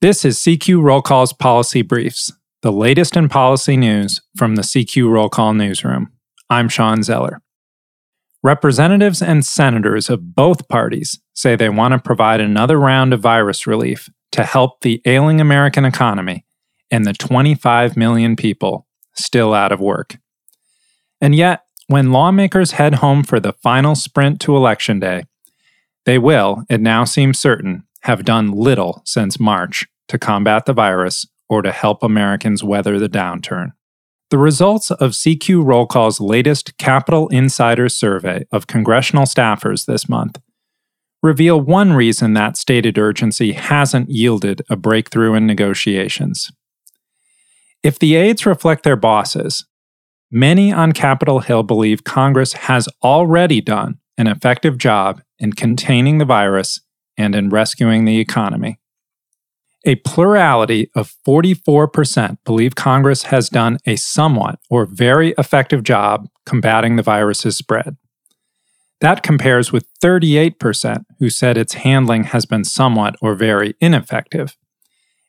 This is CQ Roll Call's Policy Briefs, the latest in policy news from the CQ Roll Call newsroom. I'm Shawn Zeller. Representatives and senators of both parties say they want to provide another round of virus relief to help the ailing American economy and the 25 million people still out of work. And yet, when lawmakers head home for the final sprint to Election Day, they will, it now seems certain, have done little since March to combat the virus or to help Americans weather the downturn. The results of CQ Roll Call's latest Capitol Insider survey of congressional staffers this month reveal one reason that stated urgency hasn't yielded a breakthrough in negotiations. If the aides reflect their bosses, many on Capitol Hill believe Congress has already done an effective job in containing the virus and in rescuing the economy. A plurality of 44% believe Congress has done a somewhat or very effective job combating the virus's spread. That compares with 38% who said its handling has been somewhat or very ineffective,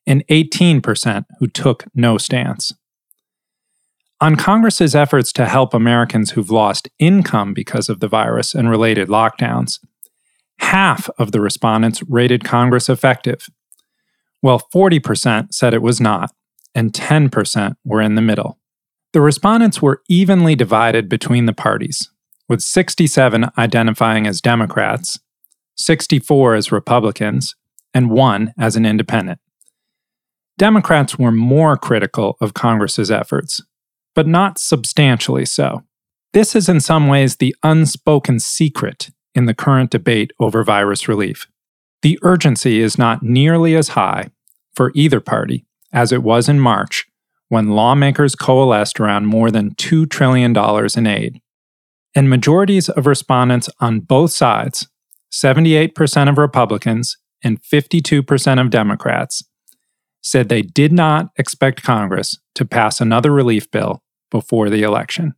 and 18% who took no stance. On Congress's efforts to help Americans who've lost income because of the virus and related lockdowns, half of the respondents rated Congress effective, while 40% said it was not, and 10% were in the middle. The respondents were evenly divided between the parties, with 67 identifying as Democrats, 64 as Republicans, and one as an independent. Democrats were more critical of Congress's efforts, but not substantially so. This is in some ways the unspoken secret in the current debate over virus relief. The urgency is not nearly as high for either party as it was in March when lawmakers coalesced around more than $2 trillion in aid. And majorities of respondents on both sides, 78% of Republicans and 52% of Democrats, said they did not expect Congress to pass another relief bill before the election.